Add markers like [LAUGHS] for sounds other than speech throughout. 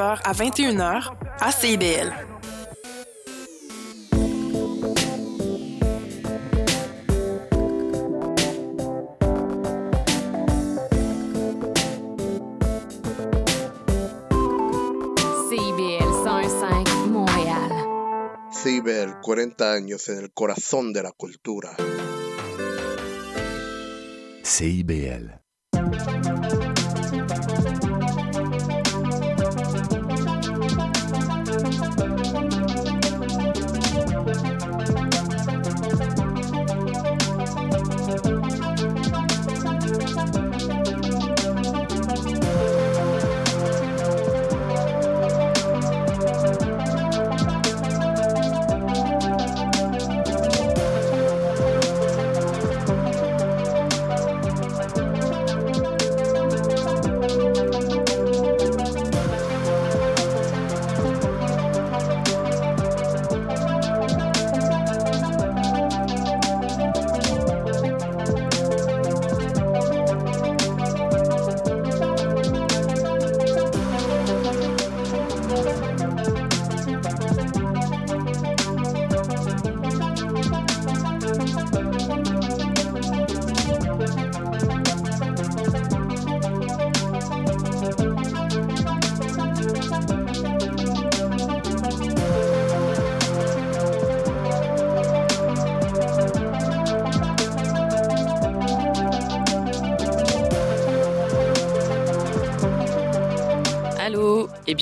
à 21h à CIBL. CIBL 105 Montréal. CIBL, 40 años en el corazón de la cultura. CIBL.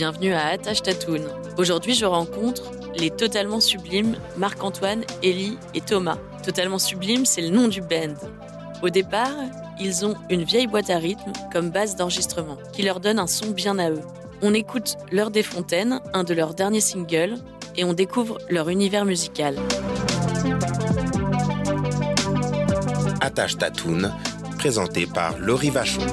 Bienvenue à Attache Tatoune. Aujourd'hui, je rencontre les totalement sublimes Marc-Antoine, Ellie et Thomas. Totalement sublime, c'est le nom du band. Au départ, ils ont une vieille boîte à rythme comme base d'enregistrement qui leur donne un son bien à eux. On écoute L'heure des fontaines, un de leurs derniers singles, et on découvre leur univers musical. Attache Tatoune, présenté par Laurie Vachon.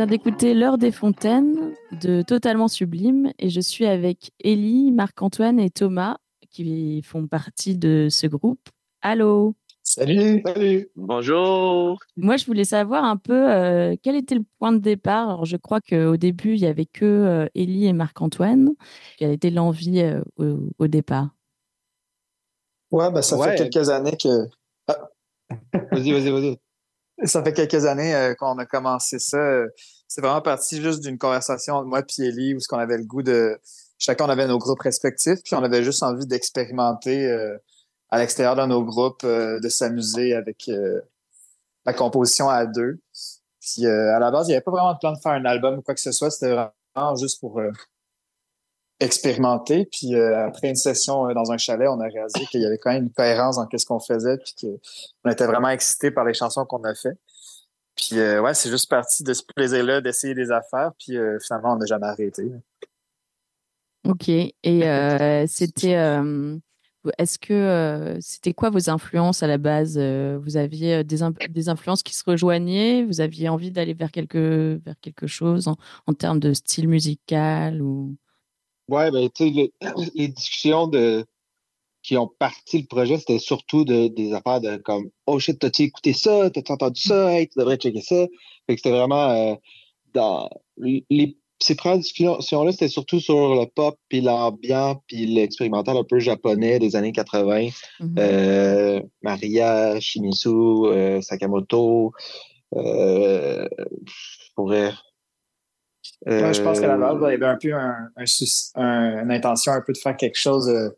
Vient d'écouter L'heure des fontaines de Totalement Sublime et je suis avec Élie, Marc-Antoine et Thomas qui font partie de ce groupe. Allô? Salut Salut Bonjour Moi, je voulais savoir un peu euh, quel était le point de départ? Alors, je crois qu'au début, il n'y avait que euh, Élie et Marc-Antoine. Quelle était l'envie euh, au, au, départ? Ouais, ben, ça Ouais. fait quelques années que. Vas-y, vas-y, vas-y. Ça fait quelques années euh, qu'on a commencé ça. C'est vraiment parti juste d'une conversation entre moi et Ellie où ce qu'on avait le goût de. Chacun on avait nos groupes respectifs, puis on avait juste envie d'expérimenter euh, à l'extérieur de nos groupes, euh, de s'amuser avec euh, la composition à deux. Puis euh, à la base, il n'y avait pas vraiment de plan de faire un album ou quoi que ce soit. C'était vraiment juste pour expérimenter. Puis euh, après une session euh, dans un chalet, on a réalisé qu'il y avait quand même une cohérence dans ce qu'on faisait, puis qu'on était vraiment excités par les chansons qu'on a fait. Puis euh, ouais, c'est juste parti de ce plaisir-là d'essayer des affaires, puis finalement, on n'a jamais arrêté. Ok. Et [LAUGHS] c'était. Est-ce que c'était quoi vos influences à la base? Vous aviez des, des influences qui se rejoignaient? Vous aviez envie d'aller vers quelque, vers quelque chose en, en termes de style musical ou... Ouais, ben, tu sais, le- [CLEARS THROAT] les discussions de, qui ont parti le projet, c'était surtout de, des affaires de comme, oh shit, t'as-tu écouté ça? T'as-tu entendu ça? Hey, tu devrais checker ça. Fait que c'était vraiment euh, dans les, ces premières discussions-là, c'était surtout sur le pop, puis l'ambiant, puis l'expérimental un peu japonais des années 80. Mhm. Euh, Maria, Shimizu, euh, Sakamoto, je pourrais. Ouais, je pense qu'à la base, il y avait un peu un, un souci- un- une intention un peu de faire quelque chose. euh,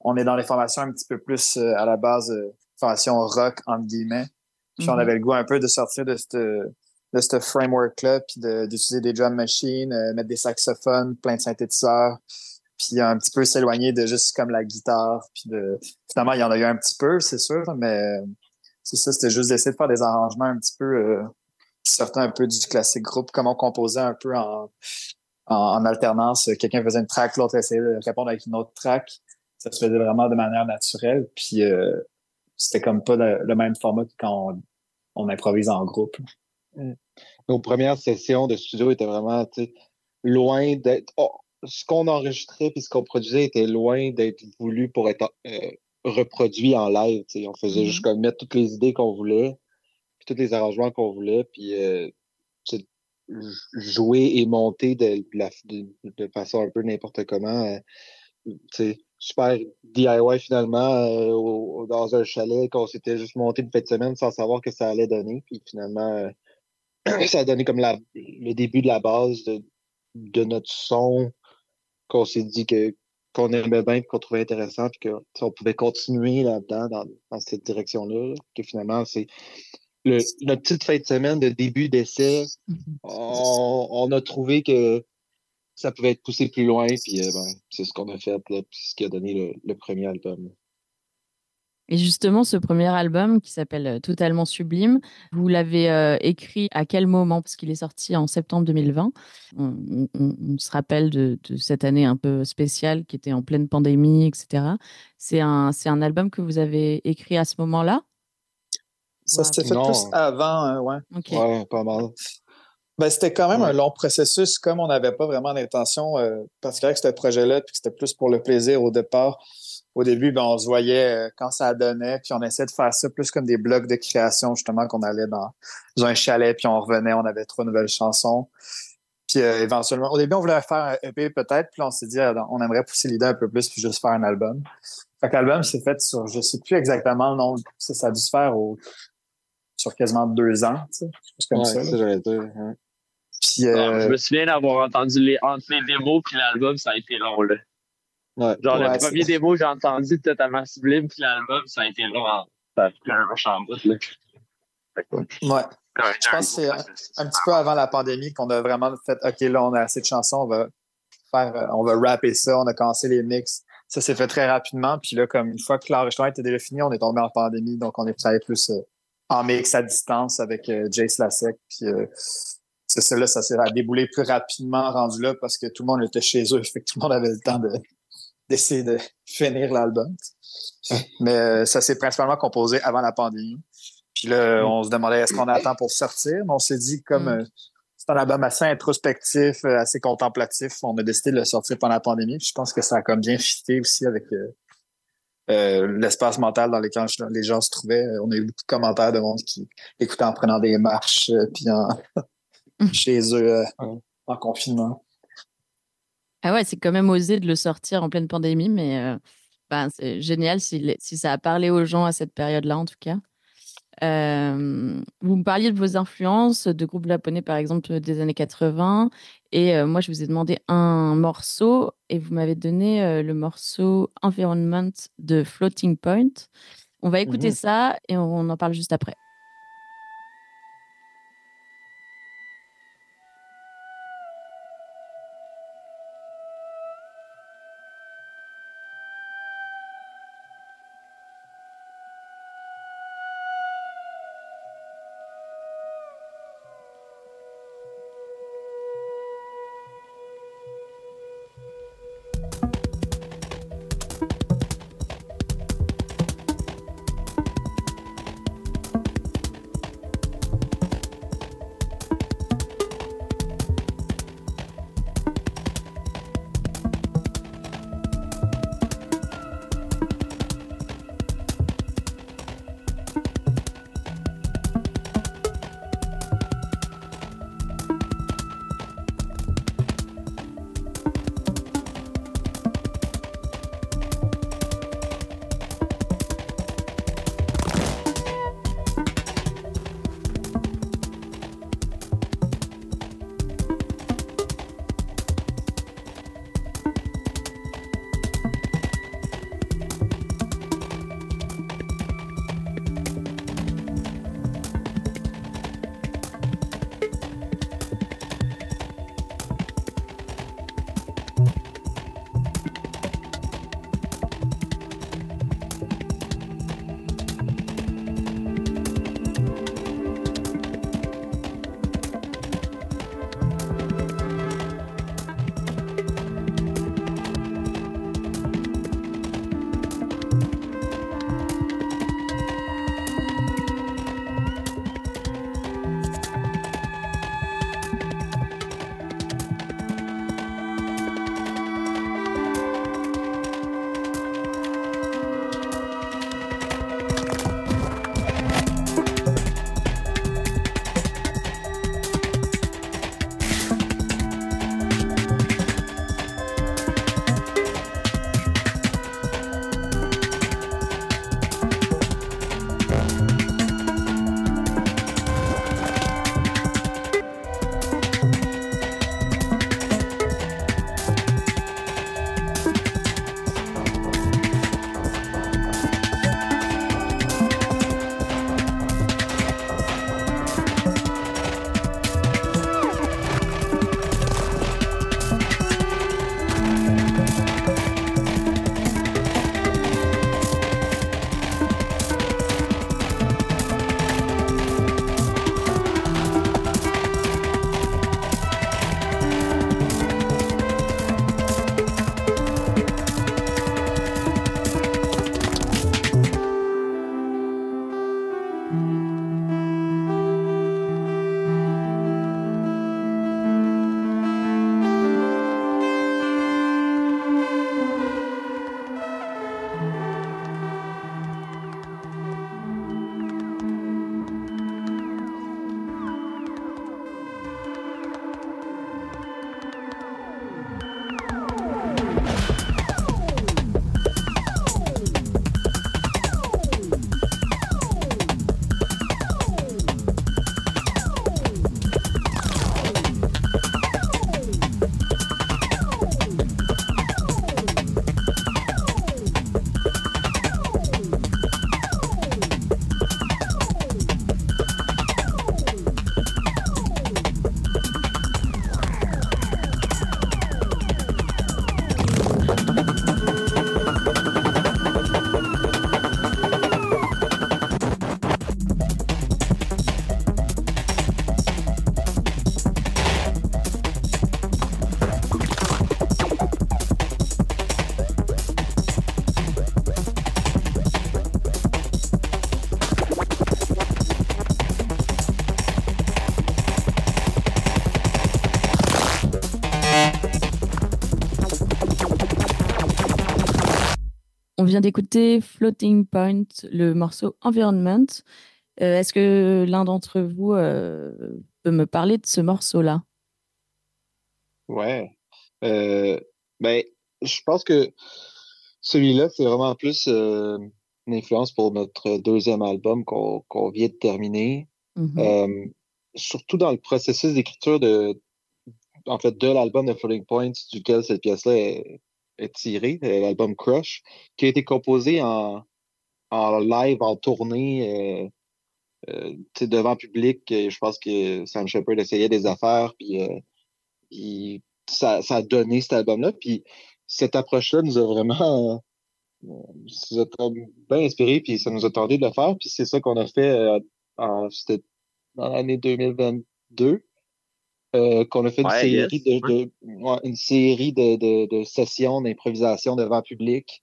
on est dans les formations un petit peu plus euh, à la base, euh, formation rock, entre guillemets. Puis on Mhm. avait le goût un peu de sortir de ce de ce framework-là, puis de- d'utiliser des drum machines, euh, mettre des saxophones, plein de synthétiseurs, puis un petit peu s'éloigner de juste comme la guitare. Puis de... Finalement, il y en a eu un petit peu, c'est sûr, mais c'est ça, c'était juste d'essayer de faire des arrangements un petit peu euh, qui sortaient un peu du classique groupe, comme on composait un peu en, en, en alternance. Quelqu'un faisait une track, l'autre essayait de répondre avec une autre track. Ça se faisait vraiment de manière naturelle. Puis euh, c'était comme pas le, le même format que quand on, on improvise en groupe. nos premières sessions de studio étaient vraiment loin d'être. oh, ce qu'on enregistrait puis ce qu'on produisait était loin d'être voulu pour être euh, reproduit en live. On faisait Mhm. juste comme mettre toutes les idées qu'on voulait, puis tous les arrangements qu'on voulait, puis euh, jouer et monter de, façon un peu n'importe comment. euh, super DIY finalement euh, dans un chalet qu'on s'était juste monté une fin de semaine sans savoir que ça allait donner. Puis finalement, euh, [CLEARS THROAT] ça a donné comme le début de la base de, notre son qu'on s'est dit que qu'on aimait bien, qu'on trouvait intéressant, puis que tu sais, on pouvait continuer là-dedans, dans, dans cette direction-là. là. Que finalement, c'est le, notre petite fin de semaine de début d'essai, Mhm. on, on a trouvé que ça pouvait être poussé plus loin, puis euh, ben, c'est ce qu'on a fait, là, puis ce qui a donné le, le premier album. Et justement, ce premier album qui s'appelle euh, Totalement Sublime, vous l'avez euh, écrit à quel moment? Parce qu'il est sorti en septembre 2020. On, on- on se rappelle de, de cette année un peu spéciale qui était en pleine pandémie, etc. C'est un, c'est un album que vous avez écrit à ce moment-là? Ça s'était fait Non. plus avant, hein, ouais. Ok. Ouais, pas mal. Ben, c'était quand même Ouais. un long processus, comme on n'avait pas vraiment d'intention euh, particulière avec ce projet-là, puis que c'était plus pour le plaisir au départ. Au début, ben, on se voyait euh, quand ça donnait, puis on essayait de faire ça plus comme des blocs de création, justement, qu'on allait dans, dans un chalet, puis on revenait, on avait trois nouvelles chansons. Puis euh, éventuellement, au début, on voulait faire un EP peut-être, puis là, on s'est dit, ah, on aimerait pousser l'idée un peu plus, puis juste faire un album. Fait que l'album s'est fait sur, je sais plus exactement le nom, ça, ça a dû se faire au, sur quasiment deux ans, tu sais, quelque chose comme Ouais, ça. ça, hein. Puis, Ah, euh, je me souviens d'avoir entendu les, entre les démos puis l'album, ça a été long, là. Ouais. Genre, Ouais, le premier c'est- démo, j'ai entendu totalement sublime, puis l'album, ça a été long. en- Ça a un méchant bout, là. Ouais. Je pense que c'est un, un petit peu avant la pandémie qu'on a vraiment fait OK, là, on a assez de chansons, on va faire, euh, on va rapper ça, on a commencé les mix. Ça s'est fait très rapidement. Puis là, comme une fois que l'enregistrement était déjà fini, on est tombé en pandémie, donc on est travaillé plus euh, en mix à distance avec euh, Jace Lasek. Puis euh, c'est ça, là, ça s'est déboulé plus rapidement rendu là parce que tout le monde était chez eux. [LAUGHS] Fait que tout le monde avait le temps de d'essayer de finir l'album. Mais euh, ça s'est principalement composé avant la pandémie. Puis là, on se demandait est-ce qu'on attend pour sortir, mais on s'est dit comme Mm. euh, c'est un album assez introspectif, euh, assez contemplatif. On a décidé de le sortir pendant la pandémie. Je pense que ça a comme bien fité aussi avec euh, euh, l'espace mental dans lequel les gens se trouvaient. On a eu beaucoup de commentaires de monde qui écoutaient en prenant des marches, puis en [LAUGHS] [LAUGHS] chez eux en confinement. Ah ouais, c'est quand même osé de le sortir en pleine pandémie, mais ben, c'est génial si, si, ça a parlé aux gens à cette période-là, en tout cas. Euh, vous me parliez de vos influences de groupes japonais, par exemple, des années 80. Et euh, moi, je vous ai demandé un morceau et vous m'avez donné euh, le morceau Environment de Floating Point. On va écouter mmh ça et on en parle juste après. Vient d'écouter Floating Point, le morceau Environment. Euh, Est-ce que l'un d'entre vous euh, peut me parler de ce morceau-là? Ouais. Euh, ben, je pense que celui-là, c'est vraiment plus une influence pour notre deuxième album qu'on vient de terminer. Mhm. Euh, surtout dans le processus d'écriture de, en fait, de l'album de Floating Points, duquel cette pièce-là est, est tirée, euh, l'album Crush, qui a été composé en, en live, en tournée, euh, euh, devant public. Euh, Je pense que Sam Shepard essayait des affaires, puis, ça, ça a donné cet album-là. Puis cette approche-là nous a vraiment ça nous a bien inspiré, puis ça nous a tenté de le faire. Puis c'est ça qu'on a fait en, dans l'année 2022. Euh, qu'on a fait une série yes. de, de- ouais, une série de, de, de sessions d'improvisation devant public,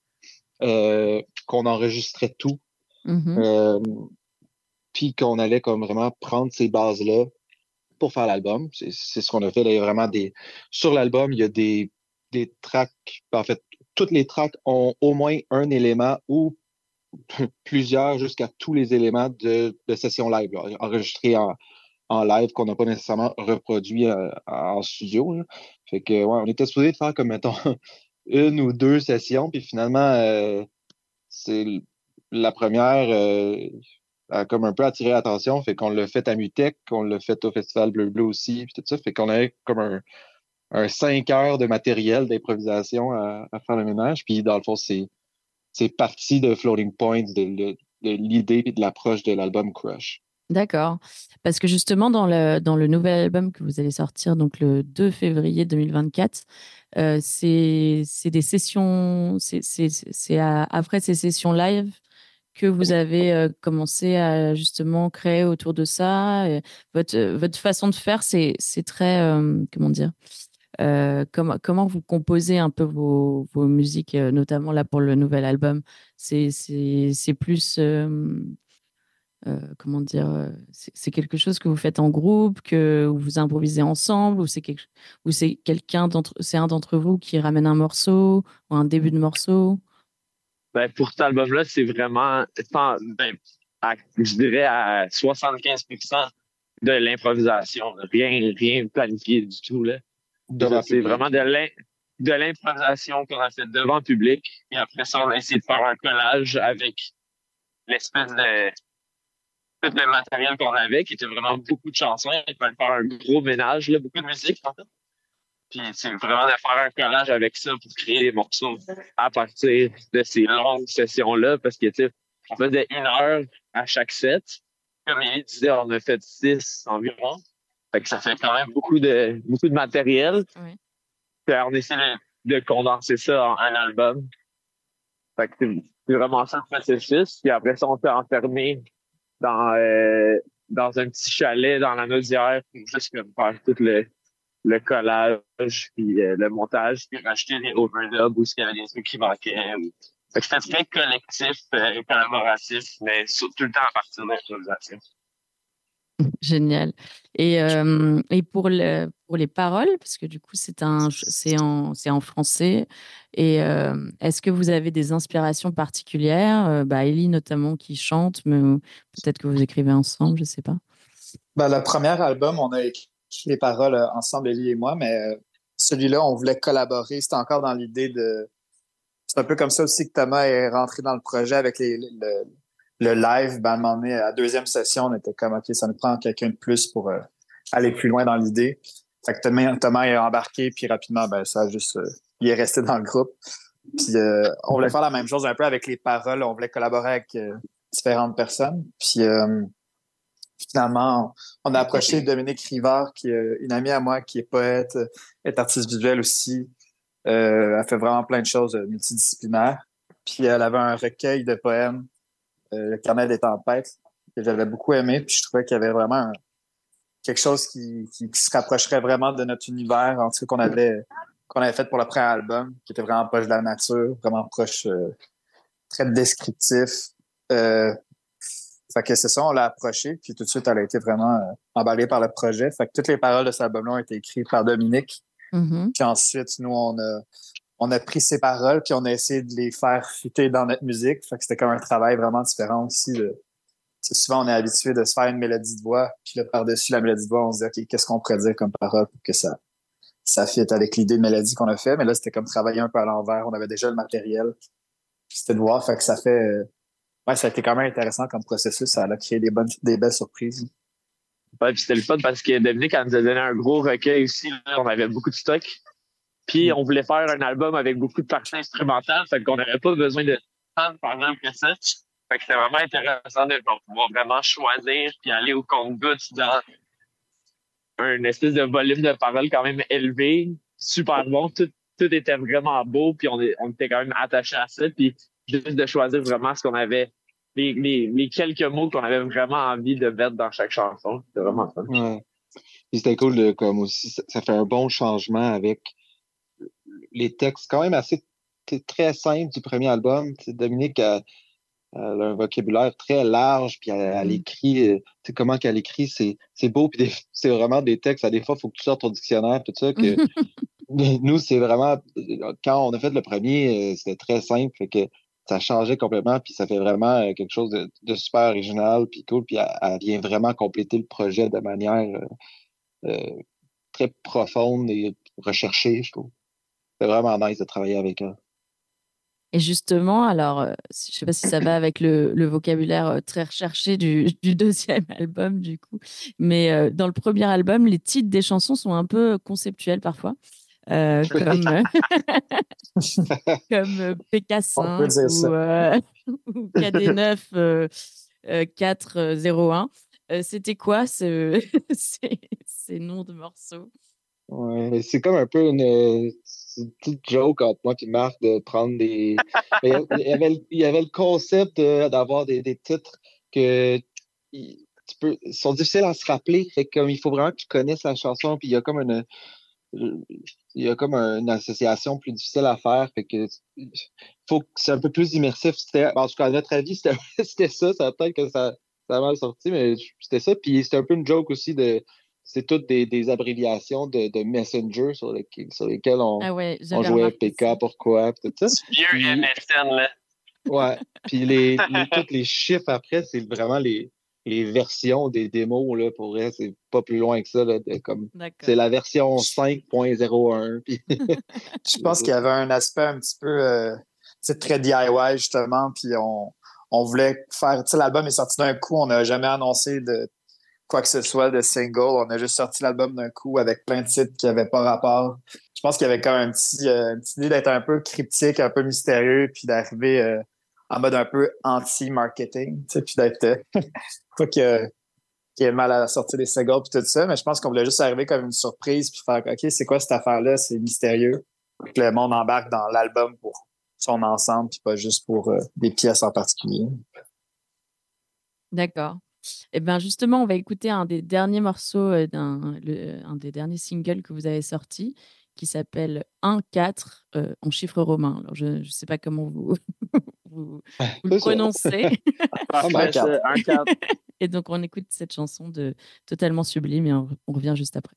euh, qu'on enregistrait tout, Mhm. euh, puis qu'on allait comme vraiment prendre ces bases-là pour faire l'album. C'est c'est ce qu'on a fait. Là, il y a vraiment des. Sur l'album, il y a des, des tracks. En fait, toutes les tracks ont au moins un élément ou [LAUGHS] plusieurs jusqu'à tous les éléments de, de session live, là, enregistrés en, en live qu'on n'a pas nécessairement reproduit euh, en studio. Fait que ouais, on était supposé faire comme mettons [LAUGHS] une ou deux sessions, puis finalement euh, c'est la première euh, a comme un peu attiré l'attention, fait qu'on l'a fait à Mutec, qu'on l'a fait au Festival Bleu Bleu aussi, puis tout ça, fait qu'on avait comme un, un cinq heures de matériel d'improvisation à, faire le ménage, puis dans le fond, c'est parti de Floating Points, de, de- de l'idée et de l'approche de l'album Crush. D'accord. Parce que justement, dans le, dans le nouvel album que vous allez sortir, donc le 2 février 2024, euh, c'est des sessions, c'est après ces sessions live que vous avez euh, commencé à justement créer autour de ça. Et votre, votre façon de faire, c'est très, euh, comment dire, euh, comment, comment vous composez un peu vos, vos musiques, euh, notamment là pour le nouvel album? C'est plus, euh, euh, comment dire, euh, c'est quelque chose que vous faites en groupe, que vous improvisez ensemble, ou c'est quelque, ou c'est quelqu'un d'entre, c'est un d'entre vous qui ramène un morceau ou un début de morceau? Ben, pour cet album-là, c'est vraiment, sans- ben, à- je dirais à 75% de l'improvisation. Rien, rien planifié du tout, là. C'est vraiment de de l'improvisation qu'on a fait devant public. Et après ça, on a essayé de faire un collage avec l'espèce de tout le matériel qu'on avait, qui était vraiment beaucoup de chansons. Il fallait faire un gros ménage, là, beaucoup de musique, en fait. Puis c'est vraiment de faire un collage avec ça pour créer des morceaux à partir de ces longues sessions-là, parce que, tu sais, on faisait une heure à chaque set. Comme il disait, on a fait six environ. Fait que ça fait quand même beaucoup de, beaucoup de matériel. Oui. Puis on essaie de, de condenser ça en un album. Fait que c'est- c'est vraiment ça le processus. Puis après ça, on s'est enfermé dans, euh, dans un petit chalet dans la Naudière pour juste faire tout le, le collage, puis euh, le montage, puis rajouter des overdubs où il y avait des trucs qui manquaient. Fait c'était très collectif, euh, collaboratif, mais tout le temps à partir de l'improvisation. [LAUGHS] Génial. Et, euh, et pour, le, pour les paroles, parce que du coup, c'est en, en français. Et euh, est-ce que vous avez des inspirations particulières? Euh, bah, Ellie, notamment, qui chante, mais peut-être que vous écrivez ensemble, je ne sais pas. Ben, le premier album, on a écrit les paroles ensemble, Ellie et moi, mais celui-là, on voulait collaborer. C'était encore dans l'idée de. C'est un peu comme ça aussi que Thomas est rentré dans le projet avec les, le, le live. Ben, à un moment donné, à la deuxième session, on était comme, OK, ça nous prend quelqu'un de plus pour euh, aller plus loin dans l'idée. Fait que Thomas, Thomas est embarqué, puis rapidement, ben, ça a juste. euh, il est resté dans le groupe. Puis euh, on voulait faire la même chose un peu avec les paroles. On voulait collaborer avec euh, différentes personnes. Puis finalement, on a approché Dominique Rivard, qui est une amie à moi, qui est poète, est artiste visuel aussi. Elle fait vraiment plein de choses multidisciplinaires. Puis elle avait un recueil de poèmes, le Carnet des tempêtes, que j'avais beaucoup aimé. Puis je trouvais qu'il y avait vraiment un- quelque chose qui, qui, qui se rapprocherait vraiment de notre univers, en tout cas qu'on avait qu'on avait fait pour le premier album, qui était vraiment proche de la nature, vraiment proche, euh, très descriptif. Euh, fait que c'est ça, on l'a approché, puis tout de suite, elle a été vraiment euh, emballée par le projet. Fait que toutes les paroles de cet album-là ont été écrites par Dominique. Mhm. Puis ensuite, nous, on a, on a pris ses paroles puis on a essayé de les faire fitter dans notre musique. Fait que c'était comme un travail vraiment différent aussi. Souvent, on est habitué de se faire une mélodie de voix, puis là, par-dessus la mélodie de voix, on se dit, OK, qu'est-ce qu'on pourrait dire comme parole pour que ça, ça fitte avec l'idée de mélodie qu'on a fait? Mais là, c'était comme travailler un peu à l'envers. On avait déjà le matériel. C'était de voir. Fait que ça fait. Ouais, ça a été quand même intéressant comme processus. Ça a créé des bonnes, des belles surprises. Ouais, c'était le fun parce que Dominique elle nous a donné un gros recueil aussi. On avait beaucoup de stock. Puis on voulait faire un album avec beaucoup de parties instrumentales. Fait qu'on n'avait pas besoin de tant par exemple que ça. Fait que c'était vraiment intéressant de pouvoir vraiment choisir puis aller au compte-gouttes dans un espèce de volume de paroles quand même élevé, super bon. Tout, tout était vraiment beau, puis on, était quand même attachés à ça. Puis juste de choisir vraiment ce qu'on avait, les, les, les quelques mots qu'on avait vraiment envie de mettre dans chaque chanson. C'était vraiment fun. Ouais. C'était cool de, comme aussi, ça fait un bon changement avec les textes quand même assez très simples du premier album. Dominique a, elle a un vocabulaire très large, puis elle, elle Mm. écrit, euh, tu sais, comment qu'elle écrit, c'est, c'est beau, puis c'est vraiment des textes, à des fois, il faut que tu sortes ton dictionnaire, tout ça, que [LAUGHS] [LAUGHS] nous, c'est vraiment, quand on a fait le premier, euh, c'était très simple, fait que ça changeait complètement, puis ça fait vraiment euh, quelque chose de, de super original, puis cool, puis elle, elle vient vraiment compléter le projet de manière euh, euh, très profonde et recherchée, je trouve. C'est vraiment nice de travailler avec elle. Et justement, alors, euh, je sais pas si ça va avec le, le vocabulaire euh, très recherché du, [LAUGHS] du deuxième album, du coup, mais euh, dans le premier album, les titres des chansons sont un peu conceptuels parfois, euh, [LAUGHS] comme, euh, [LAUGHS] comme euh, On peut PK5 dire ça. ou, euh, ou KD9 euh, euh, 401. Euh, C'était quoi ce, ces, ces noms de morceaux? Ouais, c'est comme un peu une, euh, une petite joke entre moi et Marc de prendre des. [LAUGHS] Il y avait, le- il y avait le concept de- d'avoir des, des titres que tu peux, sont difficiles à se rappeler. Fait que comme il faut vraiment que tu connaisses la chanson, puis il y a comme une. Il y a comme une association plus difficile à faire. Fait que faut que c'est un peu plus immersif. En tout cas, à notre avis, c'était [LAUGHS] c'était ça. Ça peut-être que ça, ça a mal sorti, mais c'était ça. Puis c'était un peu une joke aussi de c'est toutes des, des abréviations de, de Messenger sur, lesquelles- sur lesquelles on, Ah ouais, on j'avais jouait. PK, pourquoi, puis tout ça. Vieux Puis- MSN, là. Ouais. Puis les, [LAUGHS] les, tous les chiffres après, c'est vraiment les, les versions des démos, là, pour vrai, c'est pas plus loin que ça, là, de, comme, D'accord. c'est la version 5.01, puis [LAUGHS] Je pense qu'il y avait un aspect un petit peu euh, très DIY, justement. Puis on, on voulait faire. Tu sais, l'album est sorti d'un coup. On n'a jamais annoncé de quoi que ce soit de single. On a juste sorti l'album d'un coup avec plein de titres qui n'avaient pas rapport. Je pense qu'il y avait quand même un petit, euh, une petite idée d'être un peu cryptique, un peu mystérieux, puis d'arriver euh, en mode un peu anti-marketing. Puis d'être. euh, [LAUGHS] pas que qui est mal à la sortie des singles puis tout ça, mais je pense qu'on voulait juste arriver comme une surprise puis faire OK, c'est quoi cette affaire-là? C'est mystérieux. Que le monde embarque dans l'album pour son ensemble puis pas juste pour euh, des pièces en particulier. D'accord. Et bien justement, on va écouter un des derniers morceaux, euh, d'un, le- un des derniers singles que vous avez sorti, qui s'appelle 1-4 euh, en chiffres romains. Alors, je ne sais pas comment vous, [LAUGHS] vous, vous le prononcez. [LAUGHS] Ah, Parfait, quatre. ça, un quatre. Et donc, on écoute cette chanson de Totalement Sublime et on, on revient juste après.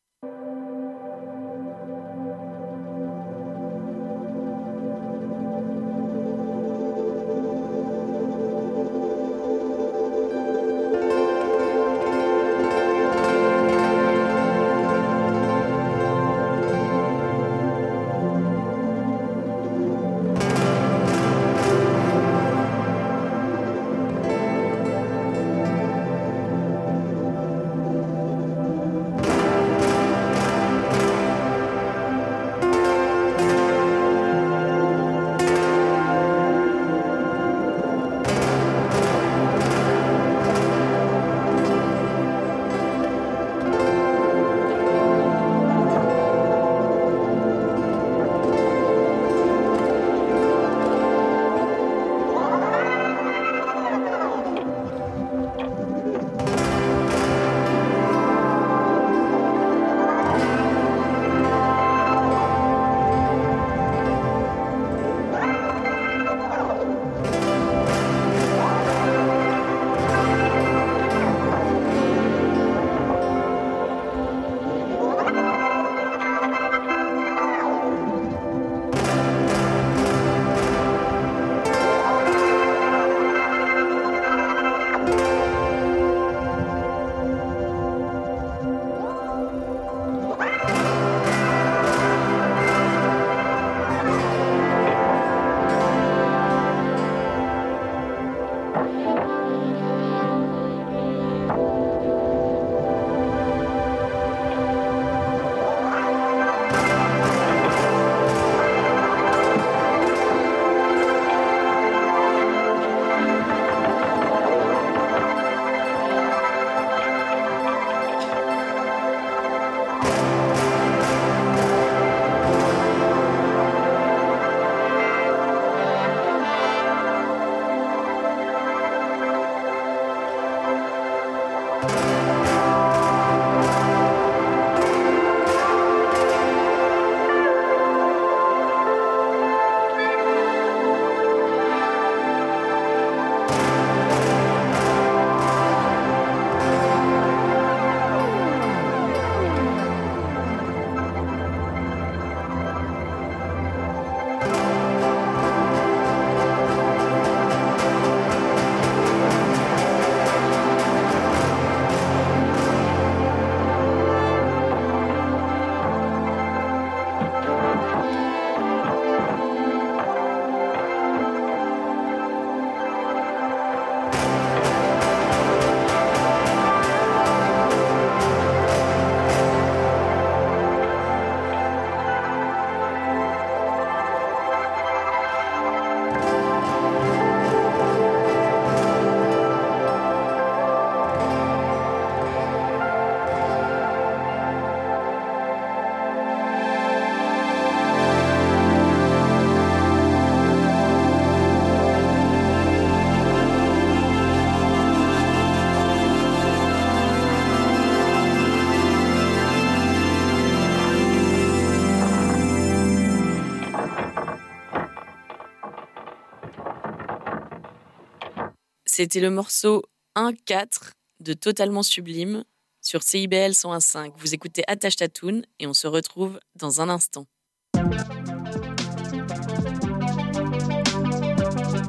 C'était le morceau 1-4 de Totalement Sublime sur CIBL 101.5. Vous écoutez Attache Tatoon et on se retrouve dans un instant.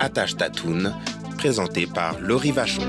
Attache Tatoon, présenté par Laurie Vachon.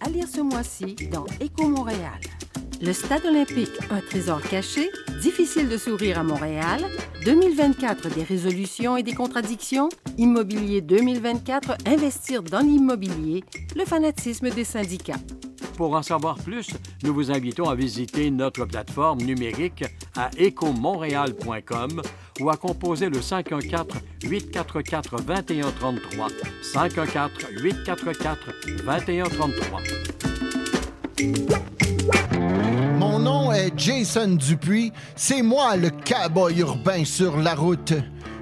À lire ce mois-ci dans Éco Montréal. Le Stade olympique, un trésor caché, difficile de sourire à Montréal, 2024 des résolutions et des contradictions, immobilier 2024, investir dans l'immobilier, le fanatisme des syndicats. Pour en savoir plus, nous vous invitons à visiter notre plateforme numérique à ecomontréal.com ou à composer le 514-844-2133. 514-844-2133. Mon nom est Jason Dupuis. C'est moi le cowboy urbain sur la route.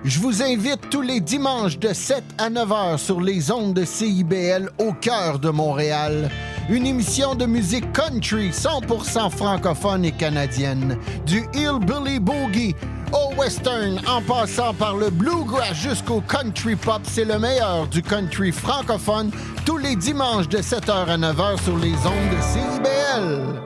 Je vous invite tous les dimanches de 7 à 9 heures sur les ondes de CIBL au cœur de Montréal. Une émission de musique country 100% francophone et canadienne. Du hillbilly boogie au western en passant par le bluegrass jusqu'au country pop, c'est le meilleur du country francophone tous les dimanches de 7h à 9h sur les ondes de CIBL.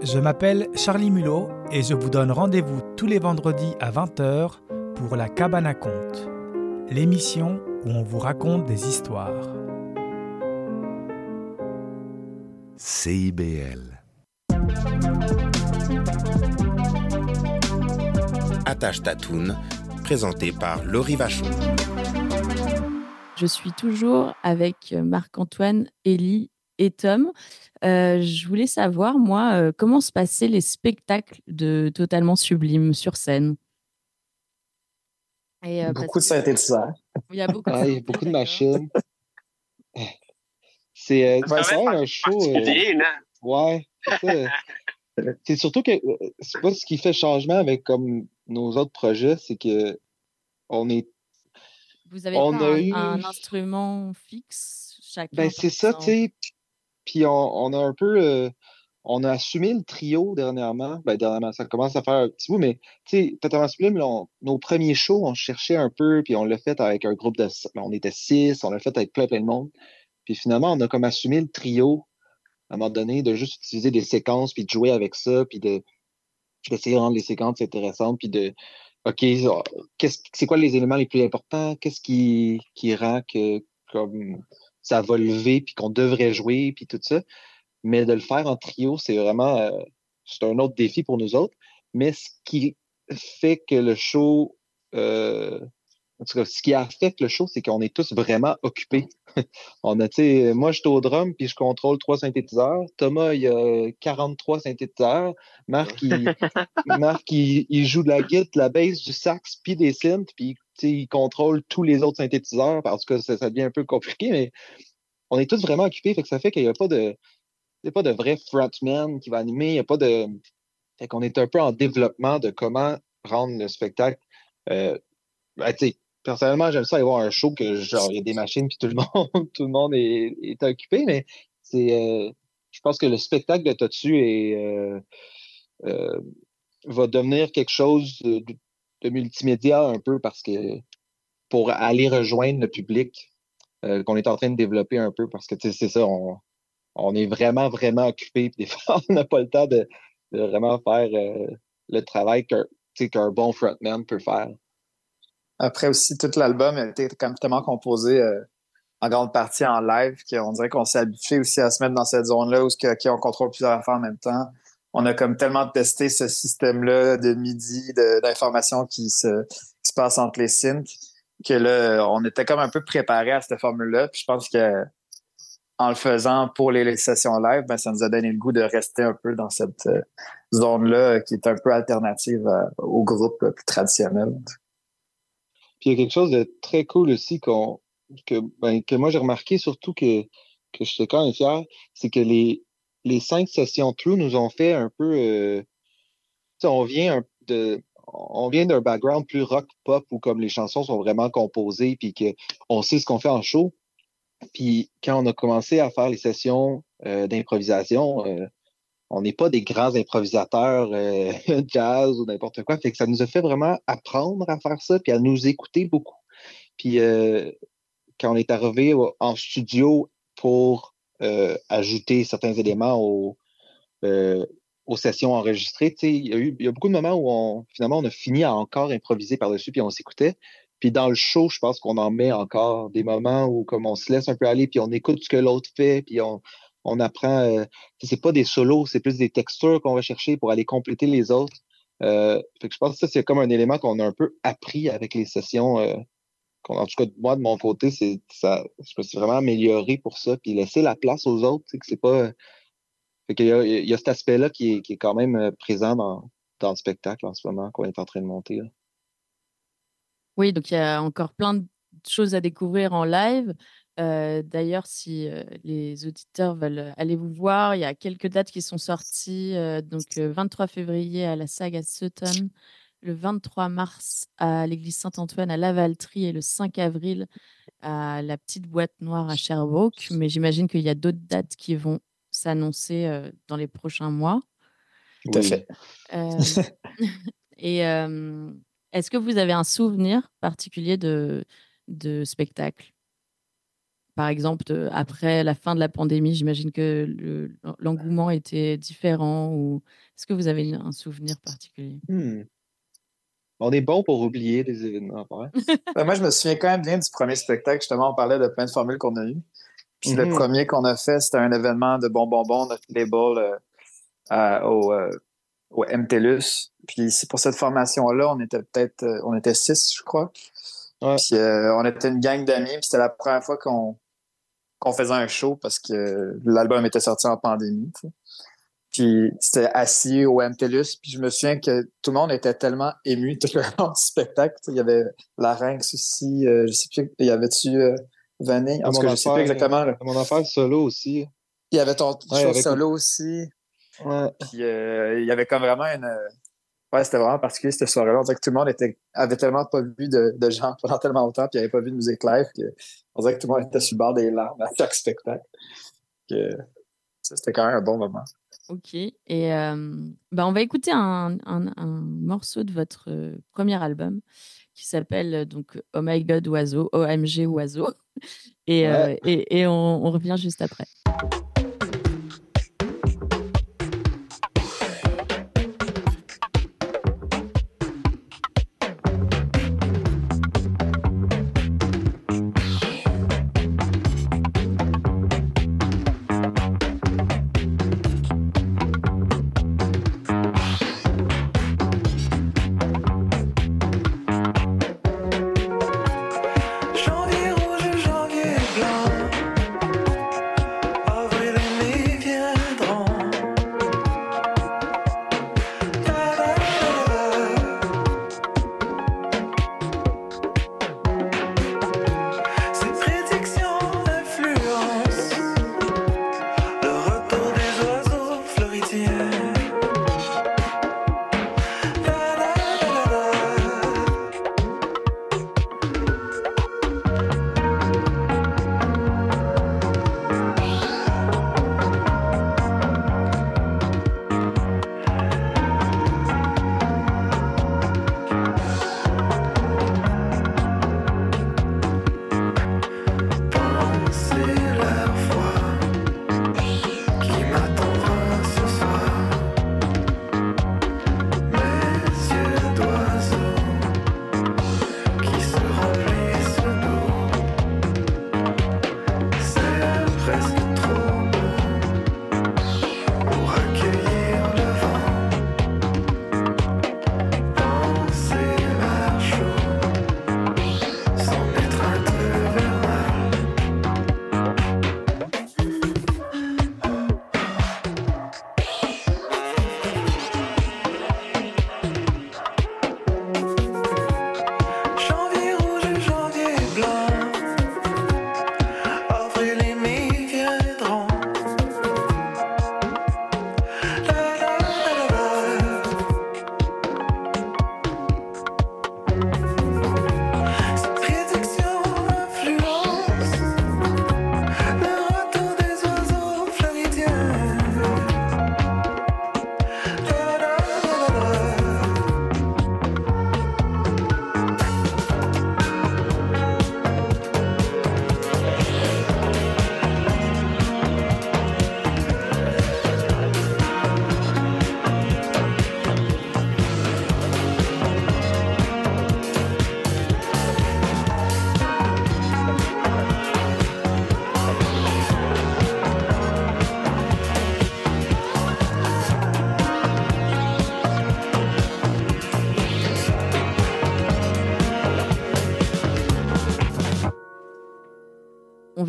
Je m'appelle Charlie Mulot et je vous donne rendez-vous tous les vendredis à 20h pour La Cabane à Conte, l'émission où on vous raconte des histoires. CIBL. Attache Tatoon, présenté par Laurie Vachon. Je suis toujours avec Marc-Antoine, Élie et Tom. Euh, je voulais savoir, moi, euh, comment se passaient les spectacles de Totalement Sublime sur scène? Et, euh, beaucoup de synthétiseurs. Il y a beaucoup, ah, il y a beaucoup de machines. [LAUGHS] C'est un show. ouais. [LAUGHS] C'est surtout que c'est pas ce qui fait changement avec comme nos autres projets, c'est que on est. Vous avez on a un, eu... un instrument fixe chacun Ben c'est ça, tu sais. Puis on, a un peu. on a assumé le trio dernièrement. Ben, dernièrement, ça commence à faire un petit bout, mais tu sais, Totalement Sublime, nos premiers shows, on cherchait un peu, puis on l'a fait avec un groupe de. ben, on était six, on l'a fait avec plein, plein de monde. Puis finalement, on a comme assumé le trio à un moment donné, de juste utiliser des séquences, puis de jouer avec ça, puis de d'essayer de rendre les séquences intéressantes, puis de OK, c'est quoi les éléments les plus importants? Qu'est-ce qui, qui rend que comme ça va lever, puis qu'on devrait jouer, puis tout ça. Mais de le faire en trio, c'est vraiment euh, c'est un autre défi pour nous autres. Mais ce qui fait que le show euh, en tout cas, ce qui affecte le show, c'est qu'on est tous vraiment occupés. [LAUGHS] On a, tu sais, moi, je suis au drum, puis je contrôle trois synthétiseurs. Thomas, il a 43 synthétiseurs. Marc, il, [LAUGHS] Marc, il, il joue de la guitare, de la bass, du sax, puis des synths, puis tu sais, il contrôle tous les autres synthétiseurs, parce que ça, devient un peu compliqué, mais on est tous vraiment occupés, fait que ça fait qu'il n'y a pas de, a pas de vrai frontman qui va animer, il n'y a pas de, fait qu'on est un peu en développement de comment rendre le spectacle, euh, ben, personnellement, j'aime ça aller voir un show que genre il y a des machines puis tout le [LAUGHS] monde, tout le monde est, occupé, mais c'est euh, je pense que le spectacle de Totu est euh, va devenir quelque chose de, multimédia un peu parce que pour aller rejoindre le public euh, qu'on est en train de développer un peu parce que c'est ça, on, on est vraiment, vraiment occupé. Des [LAUGHS] fois, on n'a pas le temps de, vraiment faire euh, le travail qu'un bon frontman peut faire. Après aussi, tout l'album a été complètement composé euh, en grande partie en live, qu'on dirait qu'on s'est habitué aussi à se mettre dans cette zone-là où qui on contrôle plusieurs affaires en même temps. On a comme tellement testé ce système-là de midi, d'informations qui se, qui se passe entre les synths, que là, on était comme un peu préparé à cette formule-là. Puis je pense que en le faisant pour les, sessions live, ben, ça nous a donné le goût de rester un peu dans cette euh, zone-là euh, qui est un peu alternative à- au groupe euh, plus traditionnel. Puis il y a quelque chose de très cool aussi que, ben, que moi j'ai remarqué surtout que, que je suis quand même fier, c'est que les, les cinq sessions True nous ont fait un peu euh, on vient de on vient d'un background plus rock pop où comme les chansons sont vraiment composées puis que on sait ce qu'on fait en show. Puis quand on a commencé à faire les sessions euh, d'improvisation, euh, on n'est pas des grands improvisateurs [LAUGHS] jazz ou n'importe quoi. Fait que ça nous a fait vraiment apprendre à faire ça puis à nous écouter beaucoup. Puis quand on est arrivé en studio pour ajouter certains éléments euh, aux sessions enregistrées, il y, a eu, y a beaucoup de moments où on, finalement on a fini à encore improviser par-dessus puis on s'écoutait. Puis dans le show, je pense qu'on en met encore des moments où comme on se laisse un peu aller puis on écoute ce que l'autre fait puis on, on apprend. euh, c'est pas des solos, c'est plus des textures qu'on va chercher pour aller compléter les autres. Euh, fait que je pense que ça c'est comme un élément qu'on a un peu appris avec les sessions. euh, en tout cas, moi de mon côté, c'est ça, je me suis vraiment amélioré pour ça puis laisser la place aux autres. Que c'est pas. Y a, il y a cet aspect-là qui est, qui est quand même euh, présent dans, dans le spectacle en ce moment qu'on est en train de monter. Oui, donc il y a encore plein de choses à découvrir en live. Euh, D'ailleurs, si euh, les auditeurs veulent aller vous voir, il y a quelques dates qui sont sorties. euh, donc, euh, 23 février à la saga Sutton, le 23 mars à l'église Saint-Antoine à Lavaltrie et le 5 avril à la petite boîte noire à Sherbrooke. Mais j'imagine qu'il y a d'autres dates qui vont s'annoncer euh, dans les prochains mois. Tout à fait. Euh, [LAUGHS] et euh, est-ce que vous avez un souvenir particulier de, de spectacle? Par exemple, de- après la fin de la pandémie, j'imagine que le- l'engouement était différent. Ou est-ce que vous avez un souvenir particulier? Hmm. On est bon pour oublier des événements. ouais. [LAUGHS] Ben, moi, je me souviens quand même bien du premier spectacle. Justement, on parlait de plein de formules qu'on a eues. Puis le Mhm. premier qu'on a fait, c'était un événement de Bon Bonbon, notre label euh, au, euh, au MTLUS. Puis pour cette formation-là, on était peut-être, euh, on était six, je crois. Puis euh, on était une gang d'amis. Puis c'était la première fois qu'on qu'on faisait un show parce que l'album était sorti en pandémie. tu sais. Puis c'était assis au MTLUS. Puis je me souviens que tout le monde était tellement ému tout le long du spectacle. Il y avait Larynx aussi. euh, je sais plus. Il y avait-tu euh, Vanille? En tout cas, je sais plus exactement. là. à mon affaire solo aussi. Il y avait ton Ouais, show avec- solo aussi. Ouais. Puis euh, il y avait comme vraiment une. euh, Ouais, c'était vraiment particulier cette soirée-là. On dirait que tout le monde était, avait tellement pas vu de, de gens [LAUGHS] pendant tellement longtemps, puis il avait pas vu de musique live, que on dirait que tout le monde était sur le bord des larmes à chaque spectacle. Que, ça, c'était quand même un bon moment. Ok. Et euh, bah, on va écouter un, un- un morceau de votre euh, premier album qui s'appelle donc Oh My God Oiseau, OMG Oiseau. Et, euh, et, et on, on revient juste après.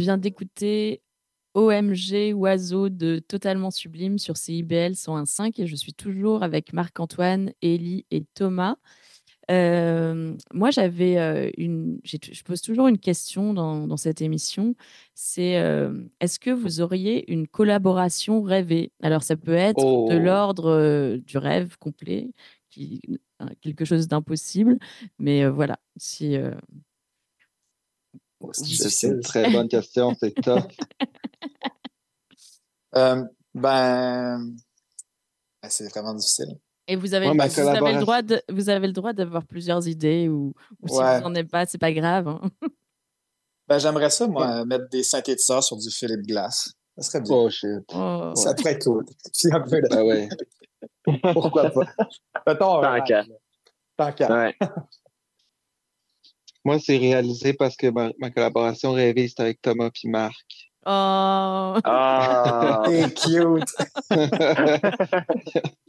Vient d'écouter OMG Oiseau de Totalement Sublime sur CIBL 101.5 et je suis toujours avec Marc-Antoine, Élie et Thomas. Euh, moi, j'avais euh, une. Je pose toujours une question dans, dans cette émission. C'est euh, est-ce que vous auriez une collaboration rêvée? Alors, ça peut être de Oh. l'ordre du rêve complet, qui, quelque chose d'impossible, mais euh, voilà. Si C'est une très bonne question, c'est [LAUGHS] top. Euh, ben, ben, c'est vraiment difficile. Et vous avez, Ouais, vous avez le droit de, vous avez le droit d'avoir plusieurs idées ou, ou si Ouais. vous n'en avez pas, c'est pas grave. hein. [LAUGHS] Ben, j'aimerais ça, moi, mettre des synthétiseurs sur du Philippe Glass. Ça serait bien. Oh shit. Oh. Ça être cool. Un peu de... Ah ouais. [LAUGHS] Pourquoi pas? Mettons Tant qu'à. là. Tant qu'à. Moi, c'est réalisé parce que ma, ma collaboration rêvée, c'est avec Thomas puis Marc. Oh. Ah. [LAUGHS] T'es cute. [LAUGHS]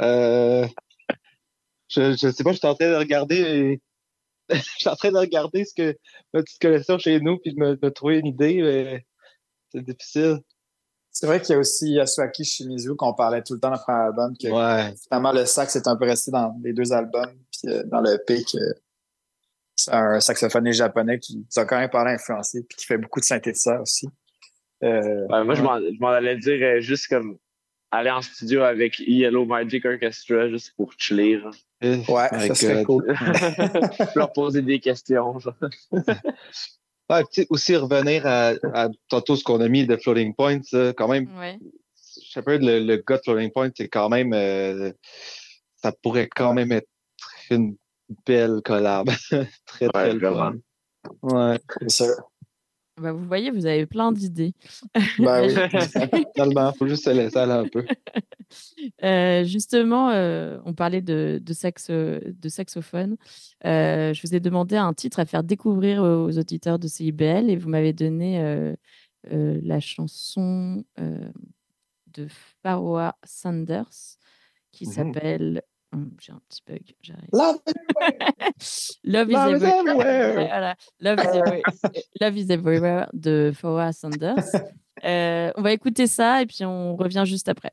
Euh, je, je sais pas, je suis en train de regarder. [LAUGHS] Je suis en train de regarder ce que ma petite collection chez nous puis de me, me trouver une idée, mais c'est difficile. C'est vrai qu'il y a aussi Yasuaki Shimizu qu'on parlait tout le temps dans le premier album, que Ouais. finalement le sax est un peu resté dans les deux albums, puis euh, dans le EP que c'est un saxophoniste japonais qui nous a quand même pas mal influencé, puis qui fait beaucoup de synthétiseurs aussi. Euh, Ouais, moi, je m'en je m'en allais dire euh, juste comme aller en studio avec Yellow Magic Orchestra juste pour chiller. genre. Ouais, ça serait cool. [LAUGHS] leur poser des questions. genre. [LAUGHS] Ouais, aussi revenir à, à tantôt ce qu'on a mis de Floating Points, euh, quand même, Ouais. Shepard, le, le gars de Floating Point, c'est quand même. euh, ça pourrait quand même être une belle collab. [LAUGHS] très, très le fun. Ouais. C'est sûr. Bah, vous voyez, vous avez plein d'idées. [LAUGHS] Ben oui. [LAUGHS] Finalement, faut juste se laisser aller un peu. Euh, justement, euh, on parlait de, de, saxo- de saxophone. Euh, je vous ai demandé un titre à faire découvrir aux auditeurs de CIBL et vous m'avez donné euh, euh, la chanson euh, de Pharoah Sanders qui Mhm. s'appelle. Hum, J'ai un petit bug. [LAUGHS] Love is Love is everywhere. everywhere. [LAUGHS] Voilà. Love is everywhere. [LAUGHS] Love is everywhere de Pharoah Sanders. Euh, on va écouter ça et puis on revient juste après.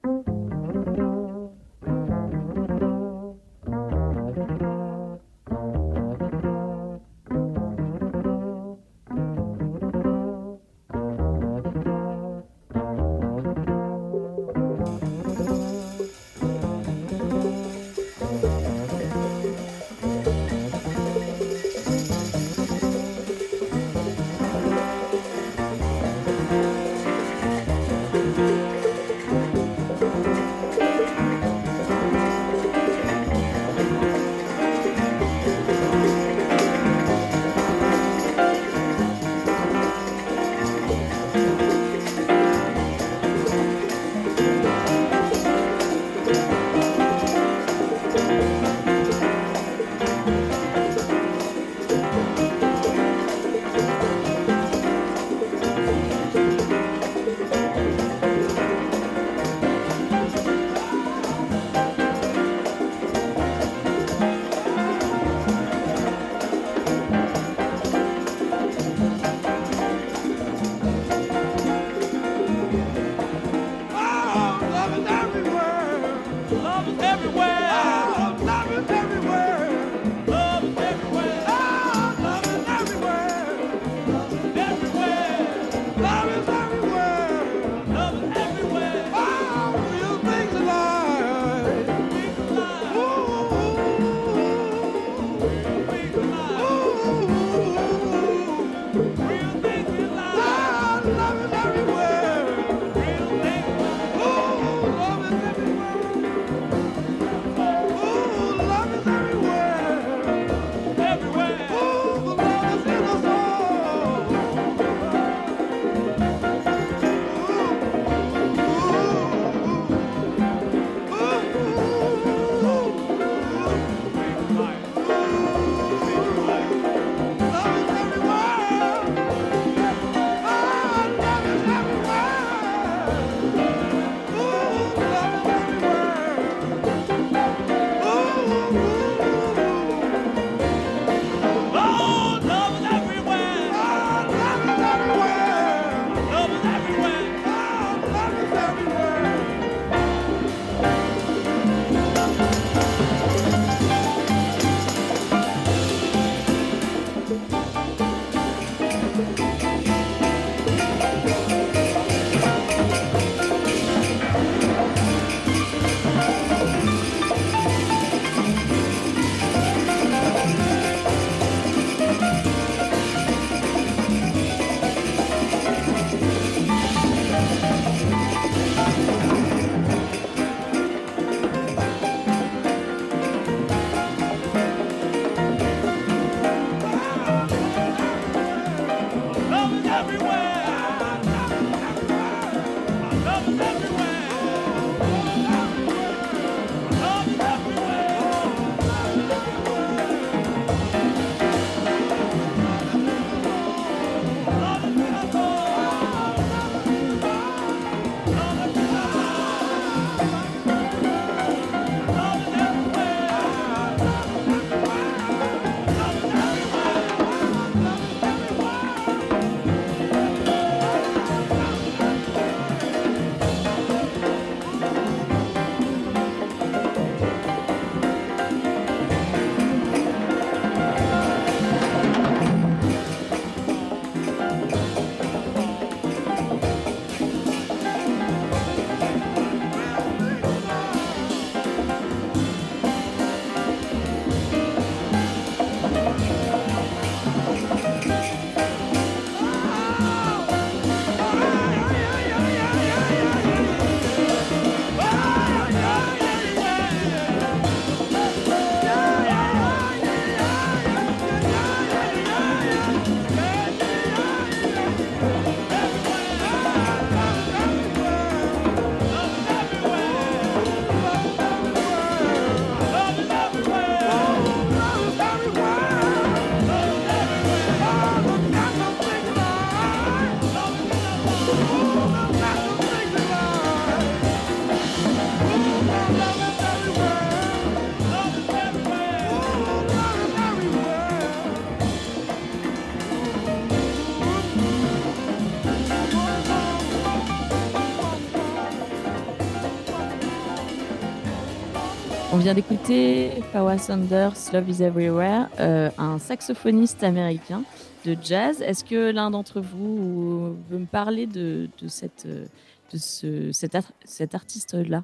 Vient d'écouter Fawa Sanders, Love is Everywhere, euh, un saxophoniste américain de jazz. Est-ce que l'un d'entre vous veut me parler de, de, cette, euh, de ce, cet, ar- cet artiste-là?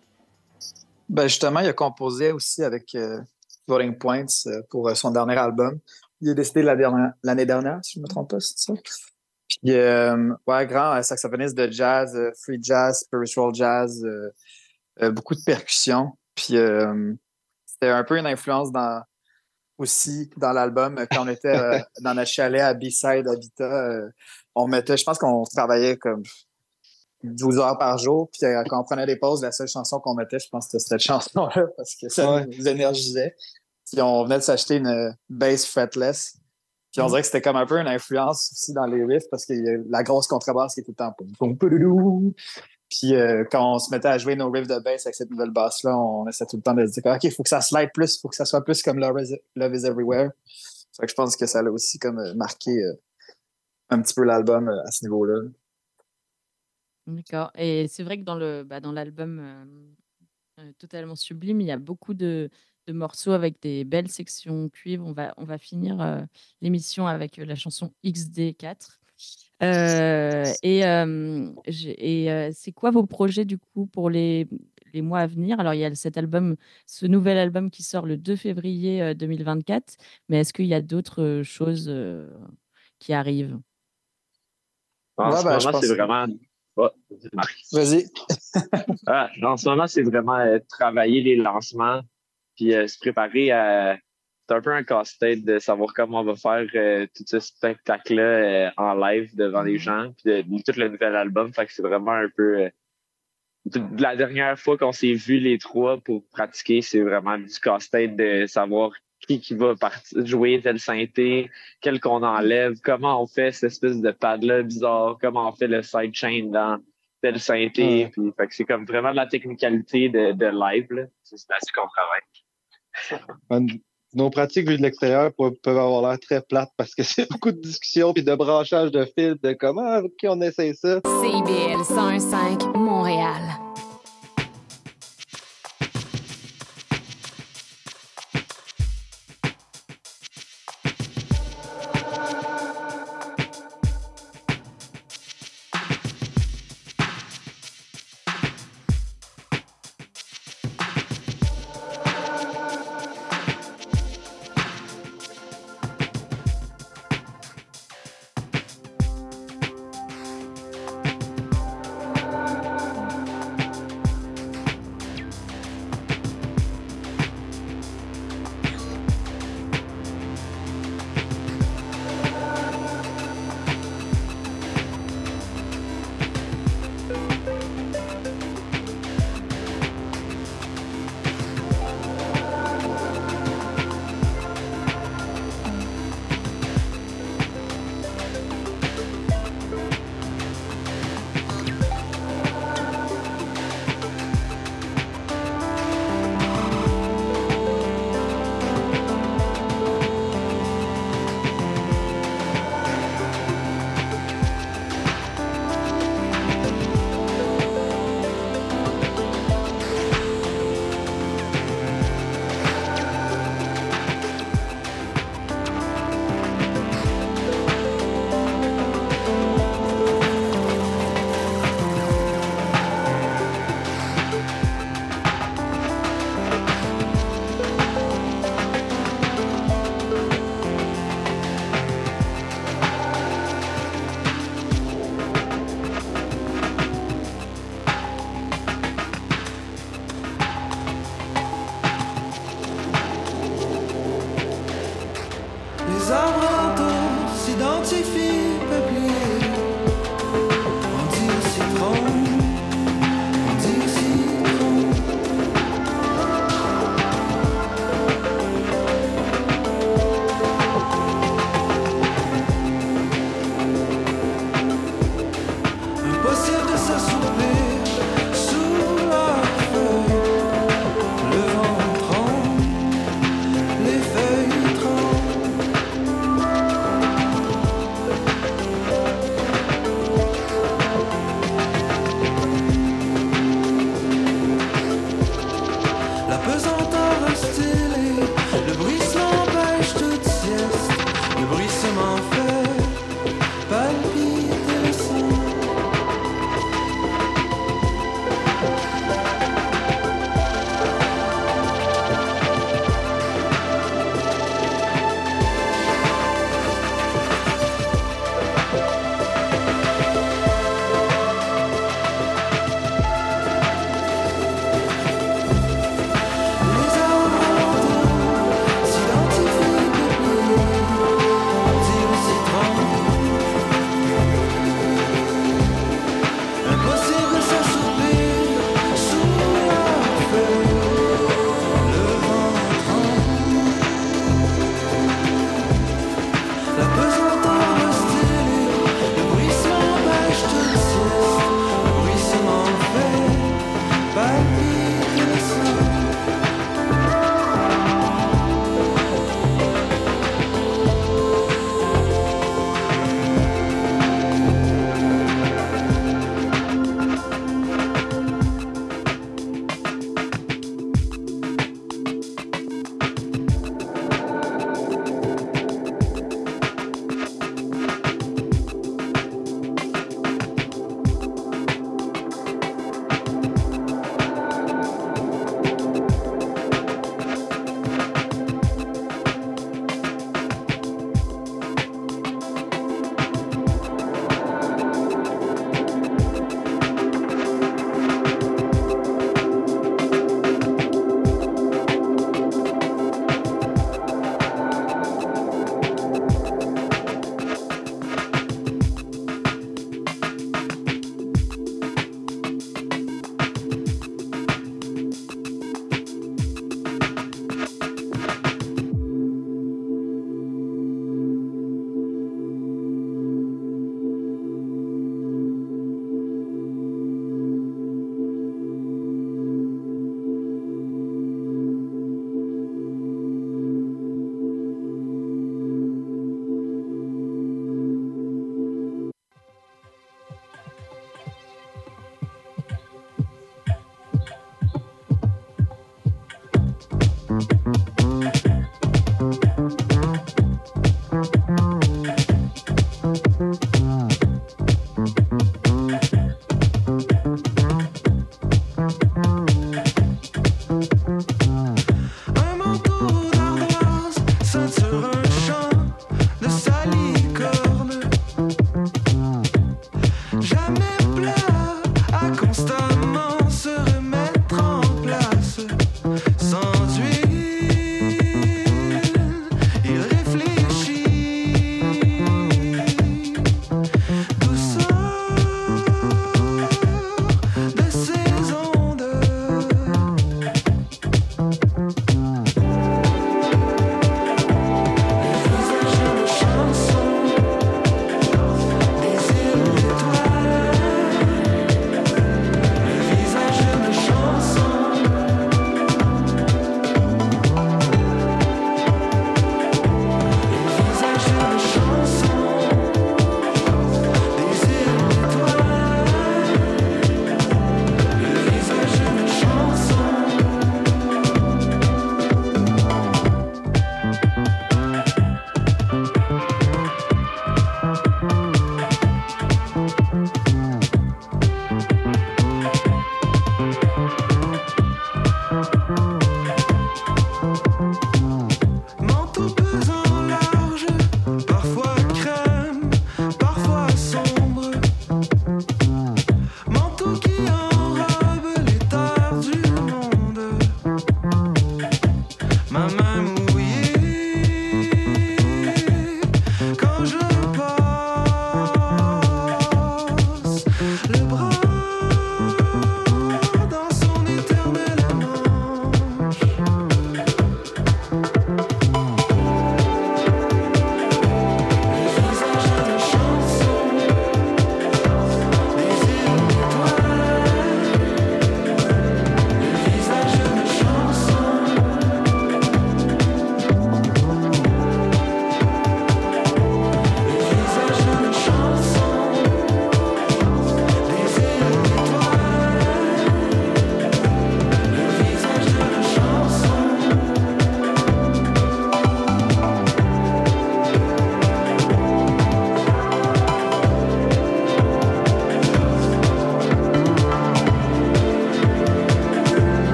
Ben justement, il a composé aussi avec euh, Voting Points euh, pour son dernier album. Il est décédé l'année dernière, si je ne me trompe pas, c'est ça? Puis, euh, ouais, grand saxophoniste de jazz, free jazz, spiritual jazz, beaucoup de percussions. Puis, c'était un peu une influence dans, aussi dans l'album. Quand on était euh, [LAUGHS] dans notre chalet à B-Side Habitat, euh, on mettait, je pense qu'on travaillait comme 12 heures par jour. Puis euh, quand on prenait des pauses, la seule chanson qu'on mettait, je pense que c'était cette chanson-là [LAUGHS] parce que ça nous énergisait. Puis on venait de s'acheter une bass fretless. Puis on dirait que c'était comme un peu une influence aussi dans les riffs parce qu'il y a la grosse contrebasse qui était tout le temps. Puis euh, quand on se mettait à jouer nos riffs de bass avec cette nouvelle basse-là, on essaie tout le temps de se dire OK, il faut que ça slide plus, il faut que ça soit plus comme Love is, Love is Everywhere. Que je pense que ça l'a aussi comme euh, marqué euh, un petit peu l'album à ce niveau-là. D'accord. Et c'est vrai que dans le bah, dans l'album totalement sublime, il y a beaucoup de, de morceaux avec des belles sections cuivre. On va on va finir l'émission avec la chanson XD4. Euh, et euh, et euh, c'est quoi vos projets du coup pour les les mois à venir? Alors il y a cet album, ce nouvel album qui sort le 2 février euh, 2024. Mais est-ce qu'il y a d'autres choses euh, qui arrivent? En Ouais, ce ben, je moment, c'est vraiment. Vas-y. Ah, en ce moment, c'est vraiment euh, travailler les lancements, puis euh, se préparer à. C'est un peu un casse-tête de savoir comment on va faire euh, tout ce spectacle-là euh, en live devant les gens, puis de, de tout le nouvel album. Fait que c'est vraiment un peu. euh, de de la dernière fois qu'on s'est vu les trois pour pratiquer, c'est vraiment du casse-tête de savoir qui qui va jouer tel synthé, quel qu'on enlève, comment on fait cette espèce de pad-là bizarre, comment on fait le sidechain dans tel synthé. Puis, fait que c'est comme vraiment de la technicalité de, de live. c'est là-dessus qu'on travaille. Nos pratiques vues de l'extérieur peuvent avoir l'air très plates parce que [LAUGHS] c'est beaucoup de discussions puis de branchage de fils de comment ok on essaie ça. CIBL 101.5 Montréal.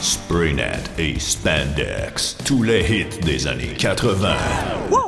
Spraynet et Spandex, tous les hits des années 80. Wow,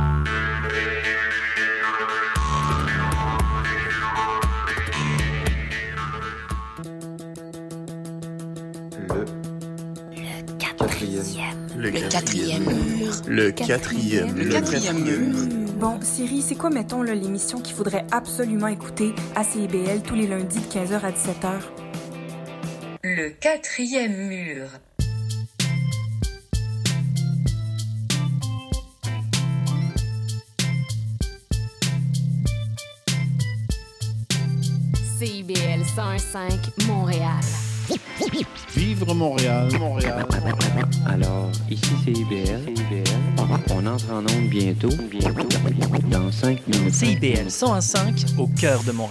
Le quatrième mur. Le quatrième Le quatrième mur. Bon, Siri, c'est quoi, mettons, l'émission qu'il faudrait absolument écouter à CIBL tous les lundis de 15h à 17h? Le quatrième mur. CIBL 105 Montréal. Vivre Montréal, Montréal. Alors, ici c'est IBL. On entre en onde bientôt. Bientôt. Dans 5 minutes. CIBL 105 au cœur de Montréal.